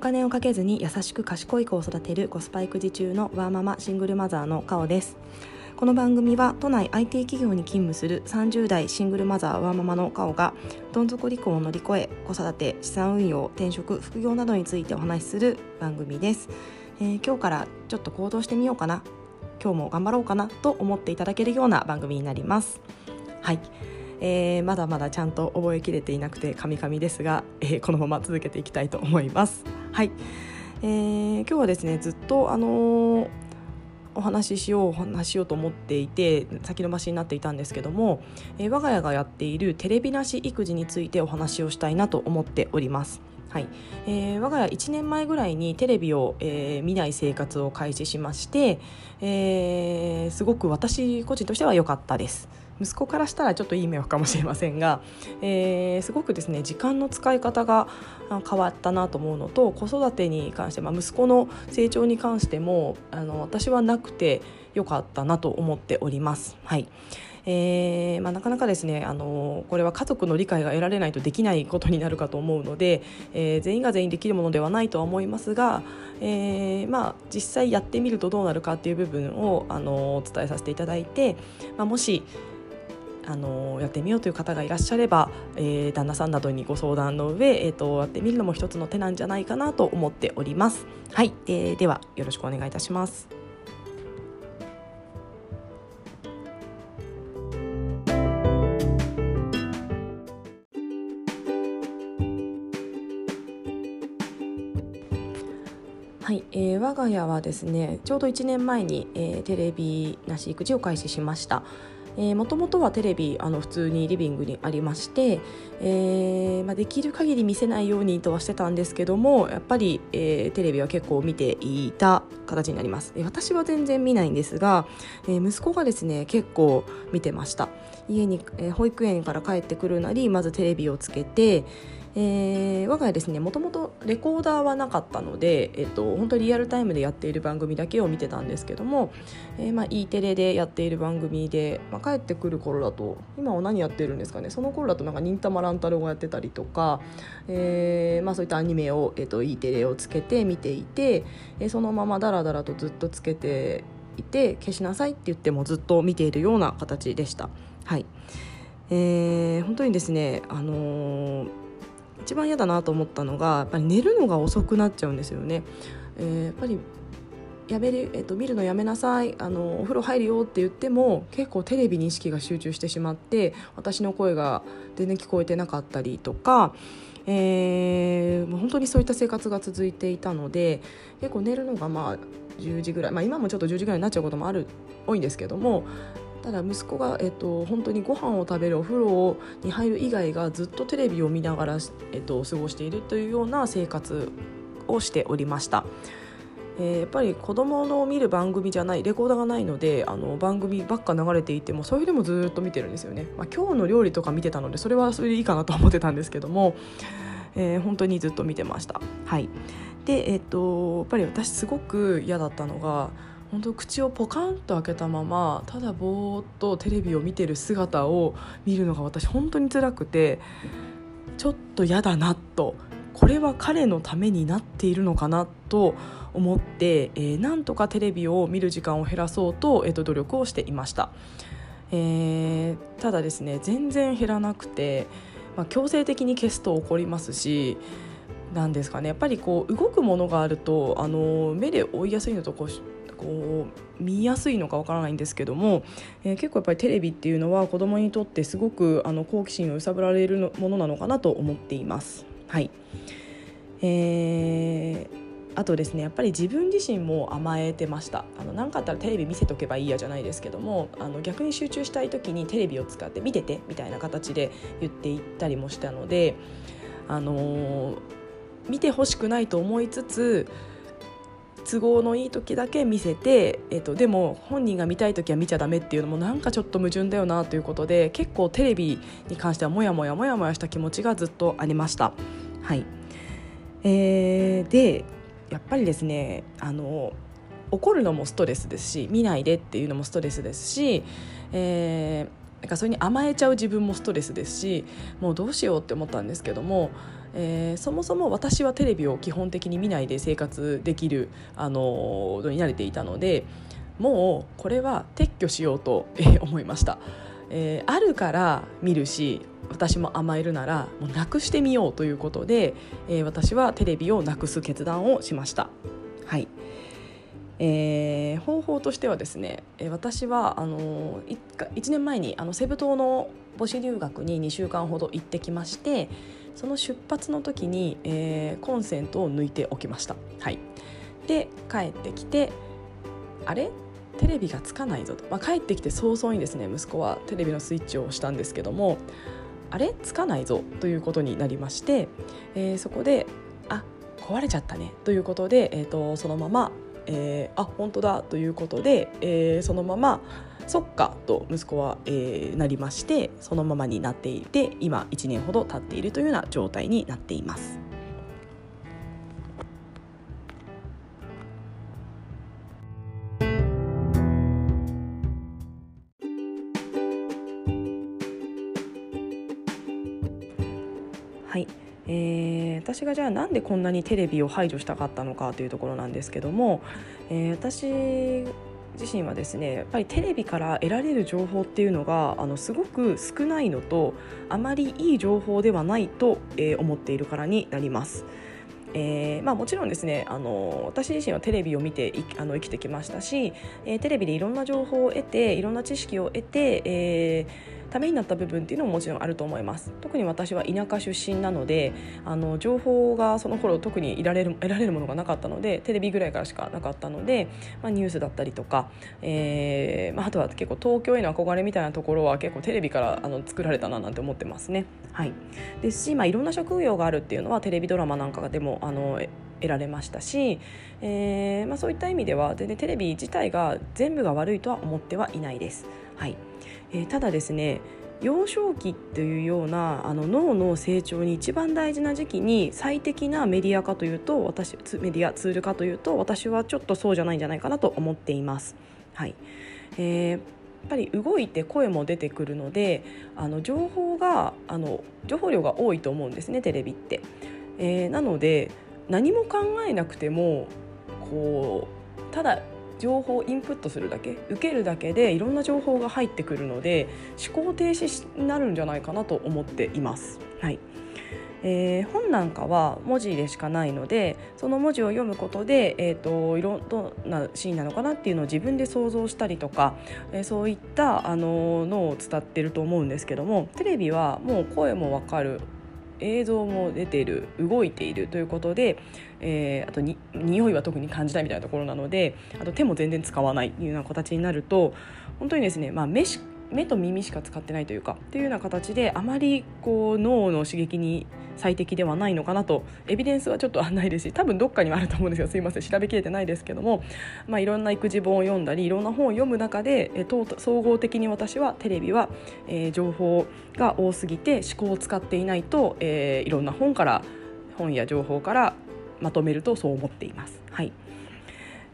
金をかけずに優しく賢い子を育てるコスパ育児中のワーママシングルマザーのカオです。この番組は都内 IT 企業に勤務する30代シングルマザーワーママのカオがどん底離婚を乗り越え子育て資産運用転職副業などについてお話しする番組です、えー、今日からちょっと行動してみようかな。今日も頑張ろうかなと思っていただけるような番組になります。はい。えー、まだまだちゃんと覚えきれていなくてカミカミですが、えー、このまま続けていきたいと思います。はい、えー、今日はですねずっとあのー、お話ししようお話ししようと思っていて先延ばしになっていたんですけども、えー、我が家がやっているテレビなし育児についてお話をしたいなと思っております。はいえー、我が家1年前ぐらいにテレビを、えー、見ない生活を開始しまして、えー、すごく私個人としては良かったです。息子からしたらちょっといい迷惑かもしれませんが、えー、すごくですね時間の使い方が変わったなと思うのと子育てに関して、まあ、息子の成長に関してもあの私はなくてよかったなと思っております。はいえーまあ、なかなかですねあのこれは家族の理解が得られないとできないことになるかと思うので、えー、全員が全員できるものではないとは思いますが、えーまあ、実際やってみるとどうなるかっていう部分をあのお伝えさせていただいて、まあ、もしあのやってみようという方がいらっしゃれば、えー、旦那さんなどにご相談の上、えーと、やってみるのも一つの手なんじゃないかなと思っております。はい、えー、ではよろしくお願いいたします。はい、えー、我が家はですねちょうど1年前に、えー、テレビなし育児を開始しました。もともとはテレビあの普通にリビングにありまして、えーまあ、できる限り見せないようにとはしてたんですけどもやっぱり、えー、テレビは結構見ていた形になります。私は全然見ないんですが、えー、息子がですね結構見てました。家に、え、保育園から帰ってくるなりまずテレビをつけてえー、我が家ですねもともとレコーダーはなかったので、えっと、本当にリアルタイムでやっている番組だけを見てたんですけども、えーまあ、E テレでやっている番組で、まあ、帰ってくる頃だと今は何やってるんですかねその頃だとなんか忍たま乱太郎がやってたりとか、えーまあ、そういったアニメを、えっと、E テレをつけて見ていて、えー、そのままダラダラとずっとつけていて消しなさいって言ってもずっと見ているような形でした。はいえー、本当にですね、あのー一番嫌だなと思ったのがやっぱり寝るのが遅くなっちゃうんですよね。えー、やっぱりやめる、えっと、見るのやめなさいあのお風呂入るよって言っても結構テレビに意識が集中してしまって私の声が全然聞こえてなかったりとか、えー、本当にそういった生活が続いていたので結構寝るのがまあ10時ぐらい、まあ、今もちょっと10時ぐらいになっちゃうこともある多いんですけどもただ息子が、えっと、本当にご飯を食べるお風呂に入る以外がずっとテレビを見ながら、えっと、過ごしているというような生活をしておりました。えー、やっぱり子供の見る番組じゃないレコーダーがないのであの番組ばっか流れていてもそれでもずっと見てるんですよね、まあ、今日の料理とか見てたのでそれはそれでいいかなと思ってたんですけども、えー、本当にずっと見てました。はい。でえっ、とやっぱり私すごく嫌だったのが本当口をポカンと開けたままただぼーっとテレビを見てる姿を見るのが私本当に辛くてちょっと嫌だなとこれは彼のためになっているのかなと思って、えー、なんとかテレビを見る時間を減らそうと,、えー、と努力をしていました、えー、ただですね全然減らなくて、まあ、強制的に消すと怒りますしなんですかねやっぱりこう動くものがあるとあの目で追いやすいのとこうこう見やすいのかわからないんですけども、えー、結構やっぱりテレビっていうのは子どもにとってすごくあの好奇心を揺さぶられるものなのかなと思っています。はいえーあとですねやっぱり自分自身も甘えてましたあの何かあったらテレビ見せとけばいいやじゃないですけどもあの逆に集中したい時にテレビを使って見ててみたいな形で言っていったりもしたのであのー、見てほしくないと思いつつ都合のいい時だけ見せて、えーと、でも本人が見たい時は見ちゃダメっていうのもなんかちょっと矛盾だよなということで結構テレビに関してはモヤモヤモヤモヤした気持ちがずっとありました。はいえー、でやっぱりですねあの怒るのもストレスですし見ないでっていうのもストレスですし、えー、なんかそれに甘えちゃう自分もストレスですしもうどうしようって思ったんですけどもえー、そもそも私はテレビを基本的に見ないで生活できる、あのに慣れていたのでもうこれは撤去しようと、思いました、えー、あるから見るし私も甘えるならもうなくしてみようということで、え、私はテレビをなくす決断をしました。はい。えー、方法としてはですね、私はあの 1, 1年前にあのセブ島の母子留学に2週間ほど行ってきましてその出発の時に、えー、コンセントを抜いておきました。はい、で帰ってきてあれ？テレビがつかないぞと、まあ、帰ってきて早々にですね息子はテレビのスイッチを押したんですけどもあれ？つかないぞということになりまして、えー、そこであ壊れちゃったね。ということで、えーと、そのまま、えー、あ本当だ。ということで、えー、そのままそっかと息子は、えー、なりましてそのままになっていて今1年ほど経っているというような状態になっています。はい、えー、私がじゃあなんでこんなにテレビを排除したかったのかというところなんですけども、えー、私自身はですねやっぱりテレビから得られる情報っていうのがあのすごく少ないのとあまりいい情報ではないと、えー、思っているからになります。えーまあ、もちろんですねあの私自身はテレビを見てあの生きてきましたし、えー、テレビでいろんな情報を得ていろんな知識を得て、えーためになった部分っていうのももちろんあると思います特に私は田舎出身なのであの情報がその頃特に得られる得られるものがなかったのでテレビぐらいからしかなかったので、まあ、ニュースだったりとか、えーまあ、あとは結構東京への憧れみたいなところは結構テレビからあの作られたななんて思ってますね。はい、ですし、まあ、いろんな職業があるっていうのはテレビドラマなんかでもあの得られましたし、えーまあ、そういった意味では全然テレビ自体が全部が悪いとは思ってはいないです。はいえー、ただですね幼少期っていうようなあの脳の成長に一番大事な時期に最適なメディアかというと私メディアツールかというと私はちょっとそうじゃないんじゃないかなと思っています。はいえーやっぱり動いて声も出てくるのであの情報があの情報量が多いと思うんですねテレビって。えー、なので何も考えなくてもこうただ情報をインプットするだけ受けるだけでいろんな情報が入ってくるので思考停止になるんじゃないかなと思っています。はいえー、本なんかは文字でしかないのでその文字を読むことで、えーと、いろどんなシーンなのかなっていうのを自分で想像したりとか、えー、そういったあののを伝ってると思うんですけどもテレビはもう声もわかる映像も出ている動いているということで、えー、あとに匂いは特に感じないみたいなところなのであと手も全然使わないというような形になると本当にですね、まあ、目し目と耳しか使ってないというかっていうような形であまりこう脳の刺激に最適ではないのかなとエビデンスはちょっとないですし多分どっかにはあると思うんですよ。すいません。調べきれてないですけども、まあ、いろんな育児本を読んだりいろんな本を読む中で、えー、総合的に私はテレビは、えー、情報が多すぎて思考を使っていないと、えー、いろんな本から本や情報からまとめるとそう思っています。はい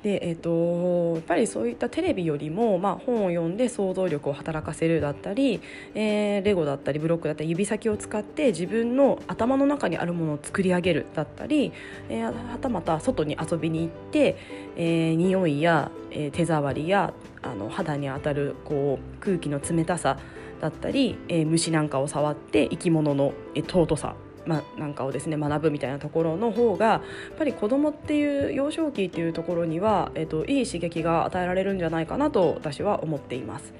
でえーと、やっぱりそういったテレビよりも、まあ、本を読んで想像力を働かせるだったり、えー、レゴだったりブロックだったり指先を使って自分の頭の中にあるものを作り上げるだったり、えー、はたまた外に遊びに行って、えー、匂いや、えー、手触りやあの肌に当たるこう空気の冷たさだったり、えー、虫なんかを触って生き物の、えー、尊さまあ、なんかをですね学ぶみたいなところの方がやっぱり子どもっていう幼少期っていうところには、えっと、いい刺激が与えられるんじゃないかなと私は思っています。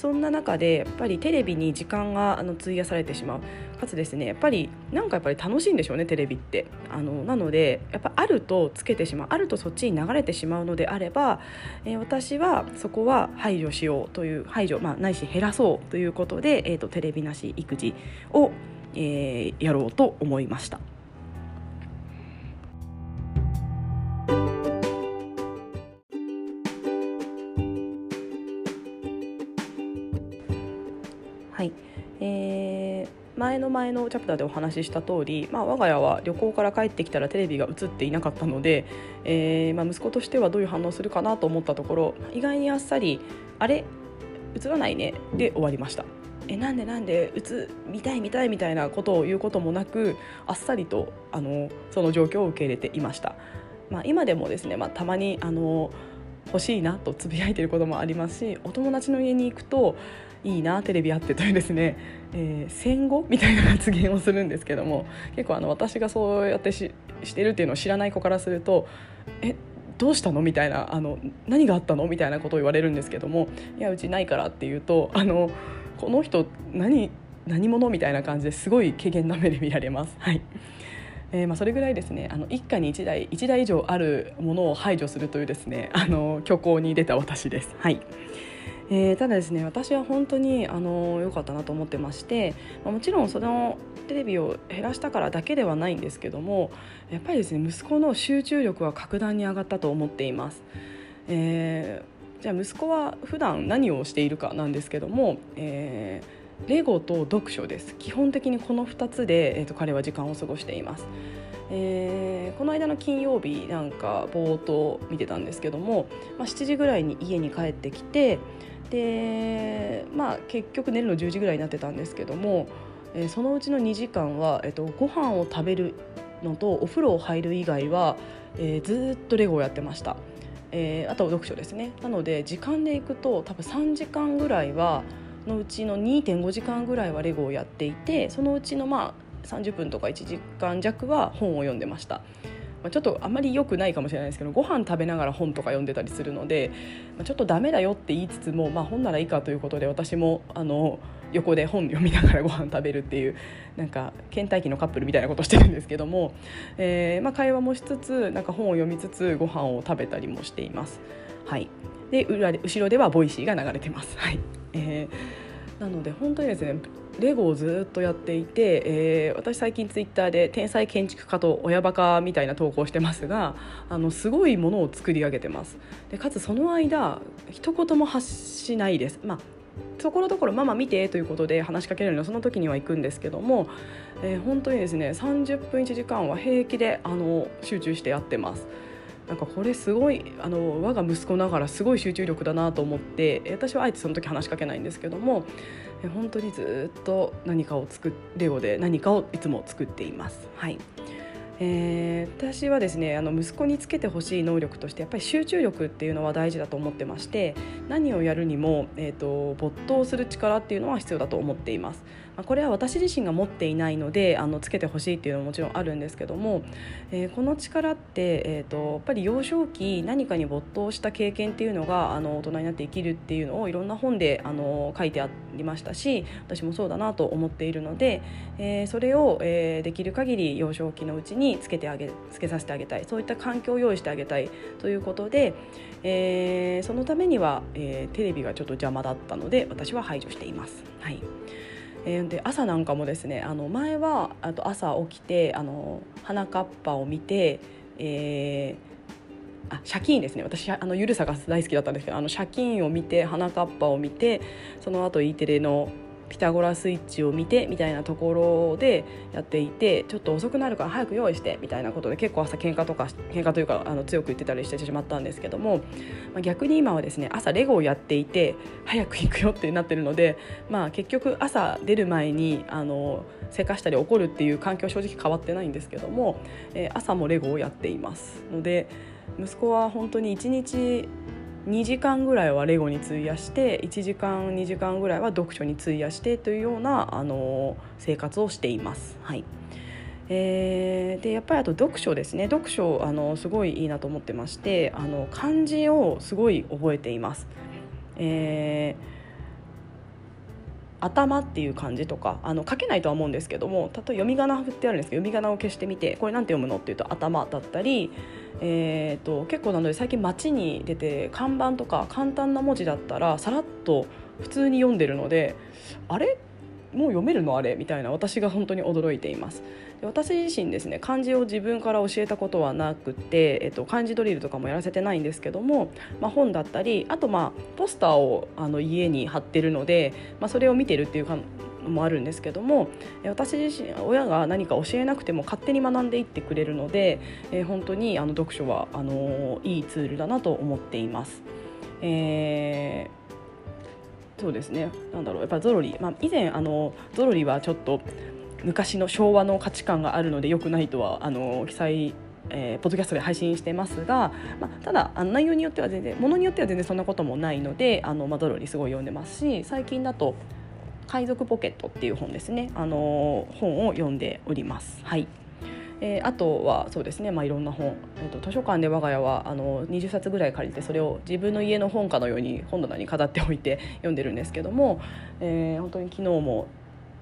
そんな中でやっぱりテレビに時間があの費やされてしまう。かつですねやっぱりなんかやっぱり楽しいんでしょうねテレビって。あのなのでやっぱあるとつけてしまう。あるとそっちに流れてしまうのであれば、えー、私はそこは排除しようという排除、まあ、ないし減らそうということで、えーとテレビなし育児をえー、やろうと思いました。はい、えー、前の前のチャプターでお話しした通り、まあ、我が家は旅行から帰ってきたらテレビが映っていなかったので、えーまあ、息子としてはどういう反応するかなと思ったところ意外にあっさり「あれ？映らないね」で終わりました。えなんでなんでうつ見たい見たいみたいなことを言うこともなくあっさりとあのその状況を受け入れていました。まあ、今でもですね、まあ、たまにあの欲しいなとつぶやいてることもありますしお友達の家に行くといいなテレビあってというですね、えー、戦後みたいな発言をするんですけども結構あの私がそうやってししてるっていうのを知らない子からするとえどうしたの？みたいなあの何があったの？みたいなことを言われるんですけどもいやうちないからっていうとあのこの人何何者みたいな感じですごい軽減な目で見られます。はいえー、まあ、それぐらいですねあの一家に1台1台以上あるものを排除するというですねあの虚構に出た私です。はいえー、ただですね私は本当にあの良かったなと思ってまして、まあ、もちろんそのテレビを減らしたからだけではないんですけどもやっぱりですね息子の集中力は格段に上がったと思っています。えー、じゃあ息子は普段何をしているかなんですけども、えーレゴと読書です基本的にこの2つで、えーと、彼は時間を過ごしています、えー、この間の金曜日なんかぼーっと見てたんですけども、まあ、7時ぐらいに家に帰ってきてで、まあ、結局寝るの10時ぐらいになってたんですけども、えー、そのうちの2時間は、えーと、ご飯を食べるのとお風呂を入る以外は、えー、ずっとレゴをやってました。えー、あと読書ですねなので時間でいくと多分3時間ぐらいはのうちの2.5時間ぐらいはレゴをやっていてそのうちのまあ30分とか1時間弱は本を読んでました。まあ、ちょっとあんまり良くないかもしれないですけどご飯食べながら本とか読んでたりするので、まあ、ちょっとダメだよって言いつつも、まあ、本ならいいかということで私もあの横で本読みながらご飯食べるっていうなんか倦怠期のカップルみたいなことしてるんですけども、えーまあ、会話もしつつなんか本を読みつつご飯を食べたりもしています。はい、で裏で後ろではボイシーが流れてます。はいえー、なので本当にですねレゴをずっとやっていて、えー、私最近ツイッターで天才建築家と親バカみたいな投稿してますがあのすごいものを作り上げてますでかつその間一言も発しないですまあところどころママ見てということで話しかけるのはその時には行くんですけども、えー、本当にですね30分1時間は平気であの集中してやってます。なんかこれすごいあの我が息子ながらすごい集中力だなと思って私はあえてその時話しかけないんですけども本当にずっと何かを作レゴで何かをいつも作っています。はいえー、私はですねあの息子につけてほしい能力としてやっぱり集中力っていうのは大事だと思ってまして何をやるにも、えーと没頭する力っていうのは必要だと思っています。まあ、これは私自身が持っていないのであのつけてほしいっていうのももちろんあるんですけども、えー、この力って、えーと、やっぱり幼少期何かに没頭した経験っていうのがあの大人になって生きるっていうのをいろんな本であの書いてありましたし私もそうだなと思っているので、えー、それを、えー、できる限り幼少期のうちににつけてあげつけさせてあげたい。そういった環境を用意してあげたい。ということで、えー、そのためには、えー、テレビがちょっと邪魔だったので私は排除しています。はい。えー、で朝なんかもですねあの前はあと朝起きてあの花かっぱを見て、えー、あ借金ですね。私あのゆるさが大好きだったんですけどあの借金を見て花かっぱを見てその後 E テレのピタゴラスイッチを見てみたいなところでやっていてちょっと遅くなるから早く用意してみたいなことで結構朝喧嘩とか喧嘩というかあの強く言ってたりしてしまったんですけども、まあ、逆に今はですね朝レゴをやっていて早く行くよってなってるので、まあ、結局朝出る前にあのせかしたり怒るっていう環境は正直変わってないんですけども、えー、朝もレゴをやっています。ので息子は本当に1日2時間ぐらいはレゴに費やして1時間2時間ぐらいは読書に費やしてというようなあの生活をしています。はいえー、でやっぱりあと読書ですね読書あのすごいいいなと思ってましてあの漢字をすごい覚えています。えー頭っていう漢字とかあの書けないとは思うんですけども例えば読み仮名振ってあるんですけど読み仮名を消してみてこれなんて読むのっていうと頭だったり、えーと、結構なので最近街に出て看板とか簡単な文字だったらさらっと普通に読んでるのであれもう読めるのあれ？みたいな私が本当に驚いていますで私自身ですね漢字を自分から教えたことはなくて、えっと、漢字ドリルとかもやらせてないんですけども、まあ、本だったりあとまあポスターをあの家に貼ってるので、まあ、それを見てるっていうかもあるんですけども私自身親が何か教えなくても勝手に学んでいってくれるので、えー、本当にあの読書はあのいいツールだなと思っています。えーそうですね。なんだろう。やっぱゾロリ、まあ、以前あのゾロリはちょっと昔の昭和の価値観があるのでよくないとはあの記載えー、ポッドキャストで配信してますが、まあ、ただあの内容によっては全然ものによっては全然そんなこともないのであの、まあ、ゾロリすごい読んでますし最近だと「海賊ポケット」っていう本ですね。あの本を読んでおります。はい。えー、あとはそうですね、まあ、いろんな本、えーと、図書館で我が家はあの20冊ぐらい借りてそれを自分の家の本かのように本棚に飾っておいて 読んでるんですけども、えー、本当に昨日も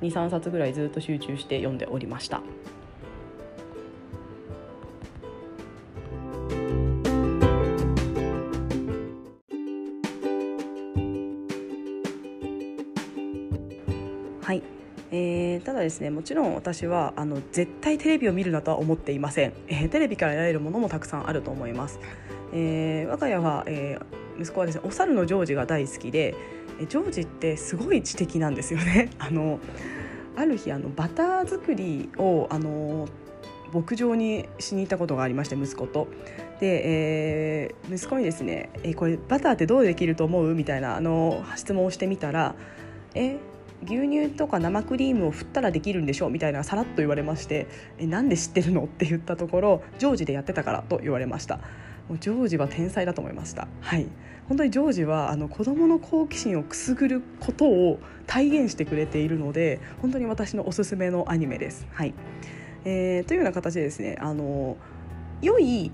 23冊ぐらいずっと集中して読んでおりました。だですねもちろん私はあの絶対テレビを見るなとは思っていません、えー、テレビから得られるものもたくさんあると思います、えー、我が家は、えー、息子はですねお猿のジョージが大好きでジョージってすごい知的なんですよね あのある日あのバター作りをあの牧場にしに行ったことがありまして息子と。で、えー、息子にですね「えこれバターってどうできると思う?」みたいなあの質問をしてみたら「え牛乳とか生クリームを振ったらできるんでしょうみたいなさらっと言われまして「えなんで知ってるの?」って言ったところ「ジョージでやってたから」と言われました。もうジョージは天才だと思いました。はい。本当にジョージはあの子供の好奇心をくすぐることを体現してくれているので本当に私のおすすめのアニメです。はい、えー、というような形でですねあの良い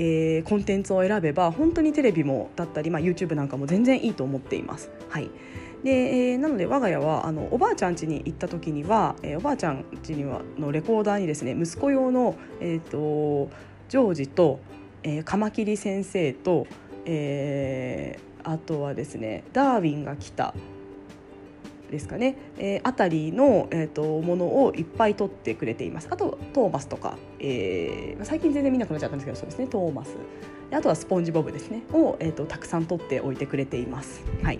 えー、コンテンツを選べば本当にテレビもだったり、まあ、YouTube なんかも全然いいと思っています。はい。で、えー、なので我が家はあのおばあちゃん家に行った時には、えー、おばあちゃん家にはのレコーダーにですね息子用の、えーと、ジョージと、えー、カマキリ先生と、えー、あとはですねダーウィンが来たですかね、えー、あたりの、えーと、ものをいっぱい撮ってくれています。あとトーマスとか、えー、最近全然見なくなっちゃったんですけどそうですねトーマス。あとはスポンジボブですねを、えーと、たくさん撮っておいてくれています。はい。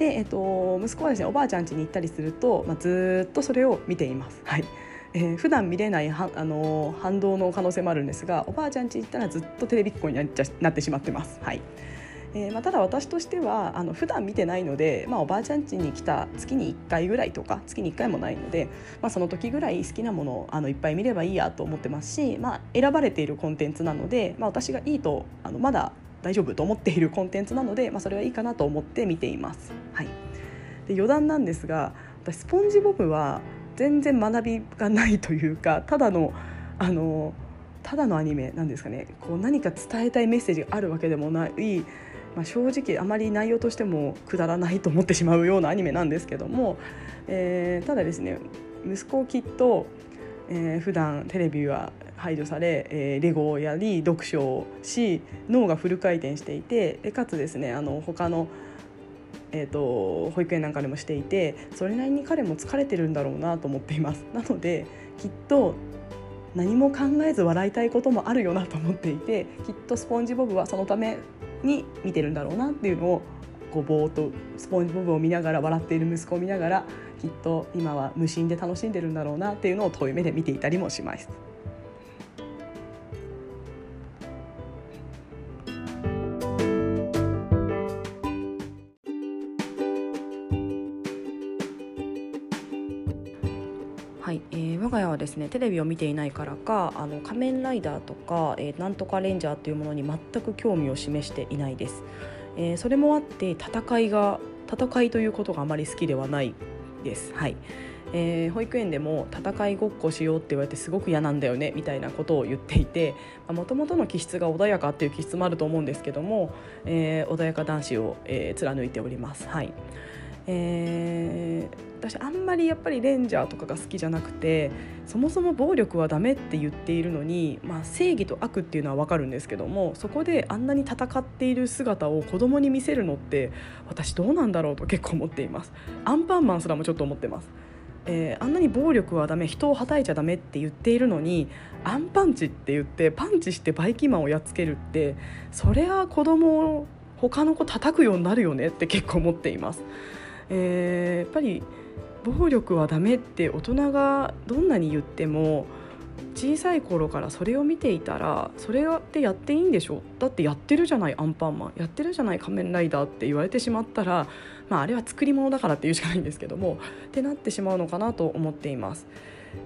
で、えーと、息子はですねおばあちゃん家に行ったりすると、まあ、ずっとそれを見ています。はいえー、普段見れないはあのー、反動の可能性もあるんですがおばあちゃん家行ったらずっとテレビっ子になっちゃなってしまってます。はいえーまあ、ただ私としてはあの普段見てないので、まあ、おばあちゃん家に来た月に1回ぐらいとか月に1回もないので、まあ、その時ぐらい好きなものをあのいっぱい見ればいいやと思ってますし、まあ、選ばれているコンテンツなので、まあ、私がいいとあのまだ大丈夫と思っているコンテンツなので、まあ、それはいいかなと思って見ています。はい、で余談なんですが私スポンジボブは全然学びがないというかただのあのただのアニメなんですかねこう何か伝えたいメッセージがあるわけでもないまあ、正直あまり内容としてもくだらないと思ってしまうようなアニメなんですけども、えー、ただですね息子をきっと、えー、普段テレビは排除され、えー、レゴをやり読書をし脳がフル回転していてでかつですねあの他のえーと、保育園なんかでもしていてそれなりに彼も疲れてるんだろうなと思っています なのできっと何も考えず笑いたいこともあるよなと思っていてきっとスポンジボブはそのために見てるんだろうなっていうのをこうぼーっとスポンジボブを見ながら笑っている息子を見ながらきっと今は無心で楽しんでるんだろうなっていうのを遠い目で見ていたりもします。ですねテレビを見ていないからかあの仮面ライダーとか、えー、なんとかレンジャーというものに全く興味を示していないです、えー、それもあって戦いが戦いということがあまり好きではないです。はい。えー、保育園でも戦いごっこしようって言われてすごく嫌なんだよねみたいなことを言っていてもともとの気質が穏やかっていう気質もあると思うんですけども、えー、穏やか男子を、えー、貫いております。はい。えー私あんまりやっぱりレンジャーとかが好きじゃなくてそもそも暴力はダメって言っているのに、まあ、正義と悪っていうのは分かるんですけどもそこであんなに戦っている姿を子供に見せるのって私どうなんだろうと結構思っていますアンパンマンすらもちょっと思ってますえー、あんなに暴力はダメ人をはたいちゃダメって言っているのにアンパンチって言ってパンチしてバイキンマンをやっつけるってそりゃ子供を他の子叩くようになるよねって結構思っています。えー、やっぱり暴力はダメって大人がどんなに言っても小さい頃からそれを見ていたらそれってやっていいんでしょだってやってるじゃないアンパンマンやってるじゃない仮面ライダーって言われてしまったら、まあ、あれは作り物だからっていうしかないんですけどもってなってしまうのかなと思っています。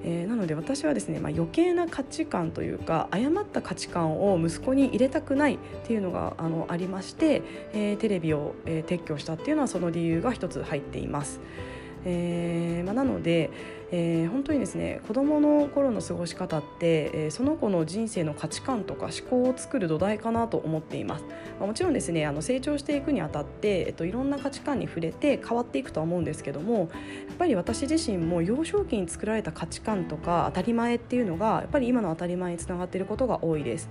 えー、なので私はですね、まあ、余計な価値観というか誤った価値観を息子に入れたくないっていうのがあのありまして、えー、テレビを、えー、撤去したっていうのはその理由が一つ入っています。えーまあ、なので、えー、本当にですね子どもの頃の過ごし方って、えー、その子の人生の価値観とか思考を作る土台かなと思っています、まあ、もちろんですねあの成長していくにあたって、えっと、いろんな価値観に触れて変わっていくとは思うんですけどもやっぱり私自身も幼少期に作られた価値観とか当たり前っていうのがやっぱり今の当たり前につながっていることが多いです。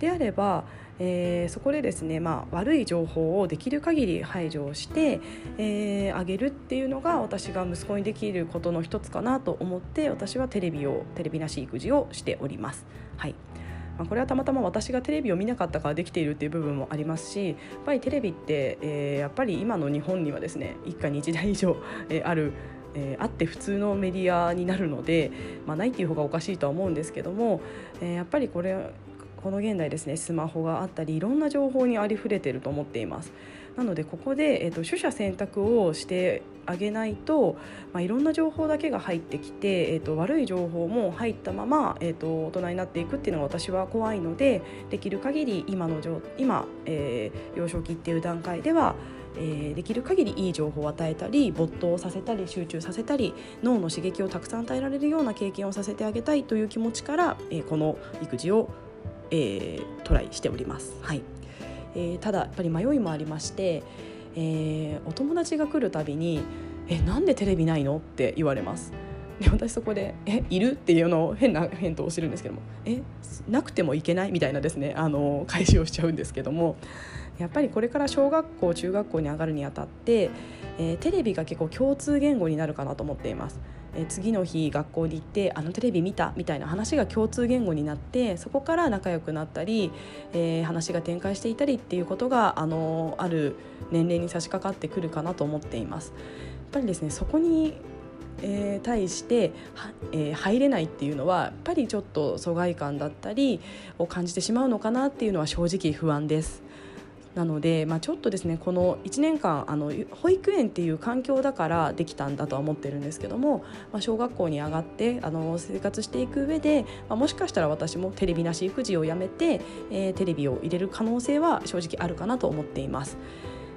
であればえー、そこでですね、まあ、悪い情報をできる限り排除をして、えー、あげるっていうのが私が息子にできることの一つかなと思って私はテレビをテレビなし育児をしております。はいまあ、これはたまたま私がテレビを見なかったからできているっていう部分もありますしやっぱりテレビって、えー、やっぱり今の日本にはですね一家に一台以上、えー、あるえー、あって普通のメディアになるので、まあ、ないっていう方がおかしいとは思うんですけども、えー、やっぱりこれこの現代ですねスマホがあったりいろんな情報にありふれてると思っています。なのでここで、えーと、取捨選択をしてあげないと、まあ、いろんな情報だけが入ってきて、えーと、悪い情報も入ったまま、えーと、大人になっていくっていうのが私は怖いのでできる限り今の今、えー、幼少期っていう段階ではえ、できる限りいい情報を与えたり没頭させたり集中させたり脳の刺激をたくさん与えられるような経験をさせてあげたいという気持ちから、え、この育児をえー、トライしております。はいえー、ただやっぱり迷いもありまして、えー、お友達が来るたびに「えなんでテレビないの?」って言われます。で私そこで「えいる?」っていうのを変な返答をしてるんですけども「えなくてもいけない?」みたいなですねあの返しをしちゃうんですけどもやっぱりこれから小学校中学校に上がるにあたって、えー、テレビが結構共通言語になるかなと思っています。え次の日学校に行ってあのテレビ見たみたいな話が共通言語になってそこから仲良くなったり、えー、話が展開していたりっていうことがあのある年齢に差し掛かってくるかなと思っています。やっぱりですねそこにえー、対しては、えー、入れないっていうのはやっぱりちょっと疎外感だったりを感じてしまうのかなっていうのは正直不安です。なので、まあ、ちょっとですねこの1年間あの保育園っていう環境だからできたんだとは思ってるんですけども、まあ、小学校に上がってあの生活していく上で、まあ、もしかしたら私もテレビなし育児をやめて、えー、テレビを入れる可能性は正直あるかなと思っています。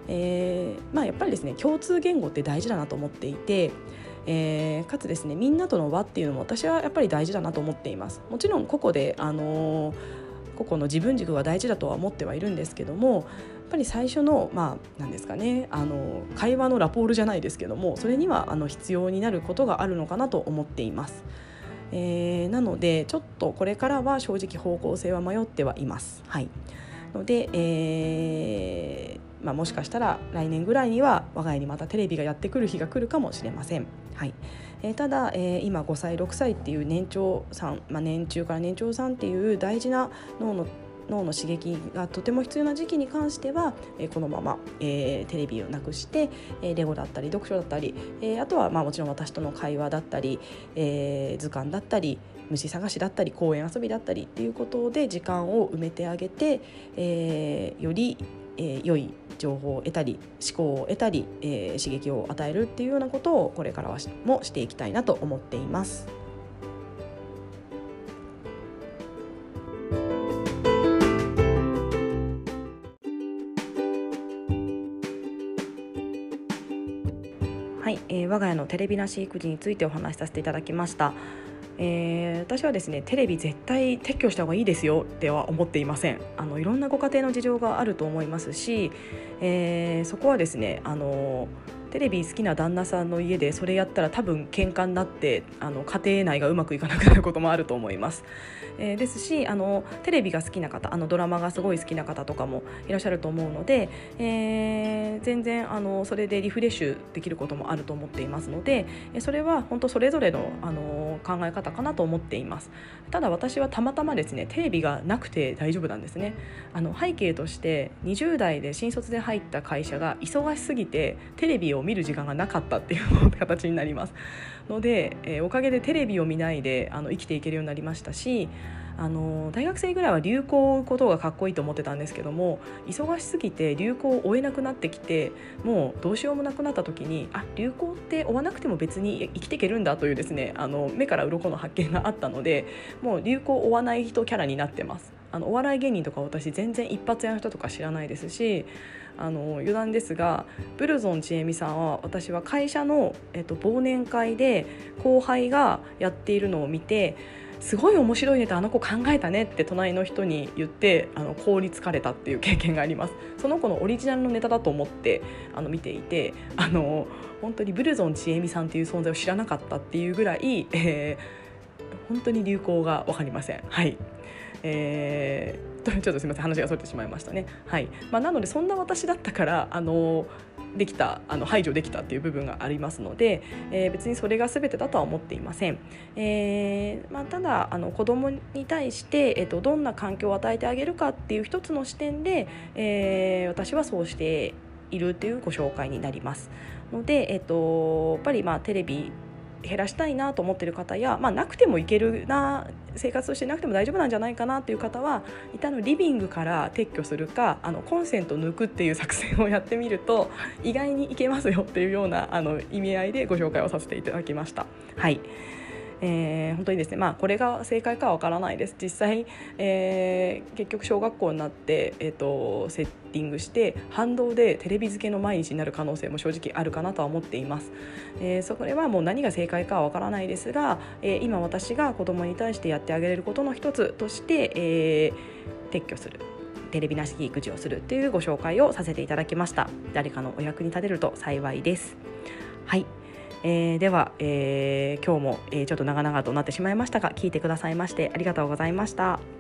えーまあ、やっぱりですね共通言語って大事だなと思っていてえー、かつですねみんなとの輪っていうのも私はやっぱり大事だなと思っていますもちろん個々で、あのー個々の自分軸が大事だとは思ってはいるんですけどもやっぱり最初のまあ何ですかねあの会話のラポールじゃないですけどもそれにはあの必要になることがあるのかなと思っています。えー、なのでちょっとこれからは正直方向性は迷ってはいます。はいので、えーまあ、もしかしたら来年ぐらいには我が家にまたテレビがやってくる日が来るかもしれません。はいえー、ただ、えー、今5歳6歳っていう年長さん、まあ、年中から年長さんっていう大事な脳の脳の刺激がとても必要な時期に関しては、えー、このまま、えー、テレビをなくして、えー、レゴだったり読書だったり、えー、あとは、まあ、もちろん私との会話だったり、えー、図鑑だったり虫探しだったり公園遊びだったりっていうことで時間を埋めてあげて、えー、よりえー、良い情報を得たり思考を得たり、えー、刺激を与えるっていうようなことをこれからはもしていきたいなと思っています。はい、えー、我が家のテレビなし育児についてお話しさせていただきました。えー、私はですねテレビ絶対撤去した方がいいですよっては思っていませんあのいろんなご家庭の事情があると思いますし、えー、そこはですねあのテレビ好きな旦那さんの家でそれやったら多分喧嘩になってあの家庭内がうまくいかなくなることもあると思います。えー、ですしあのテレビが好きな方あのドラマがすごい好きな方とかもいらっしゃると思うので、えー、全然あのそれでリフレッシュできることもあると思っていますのでそれは本当それぞれのあの考え方かなと思っています。ただ私はたまたまですねテレビがなくて大丈夫なんですね。あの背景として20代で新卒で入った会社が忙しすぎてテレビを見る時間がなかったっていう形になります。ので、えー、おかげでテレビを見ないであの生きていけるようになりましたしあの大学生ぐらいは流行を追うことがかっこいいと思ってたんですけども忙しすぎて流行を追えなくなってきてもうどうしようもなくなった時にあ流行って追わなくても別に生きていけるんだというですねあの目から鱗の発見があったのでもう流行を追わない人キャラになってます。あのお笑い芸人とか私全然一発屋の人とか知らないですしあの余談ですがブルゾンちえみさんは私は会社の、えっと、忘年会で後輩がやっているのを見てすごい面白いネタあの子考えたねって隣の人に言ってあの凍りつかれたっていう経験があります。その子のオリジナルのネタだと思ってあの見ていてあの本当にブルゾンちえみさんっていう存在を知らなかったっていうぐらい、えー、本当に流行が分かりません。はい。えー、ちょっとすみません。話がそれてしまいましたね。はい。まあ、なのでそんな私だったからあのできたあの排除できたっていう部分がありますので、えー、別にそれが全てだとは思っていません、えーまあ、ただあの子どもに対して、えーと、どんな環境を与えてあげるかっていう一つの視点で、えー、私はそうしているというご紹介になります。ので、えーと、やっぱりまあテレビ減らしたいなと思ってる方や、まあ、なくてもいけるな生活としてなくても大丈夫なんじゃないかなという方は一旦のリビングから撤去するかあのコンセント抜くっていう作戦をやってみると意外にいけますよっていうようなあの意味合いでご紹介をさせていただきました。はいえー、本当にですね、まあ、これが正解かはわからないです。実際、えー、結局小学校になって、えーと、セッティングして反動でテレビ付けの毎日になる可能性も正直あるかなとは思っています、えー、それはもう何が正解かはわからないですが、えー、今私が子供に対してやってあげれることの一つとして、えー、撤去する。テレビなし育児をするというご紹介をさせていただきました。誰かのお役に立てると幸いです。はい。えー、では、えー、今日も、えー、ちょっと長々となってしまいましたが聞いてくださいましてありがとうございました。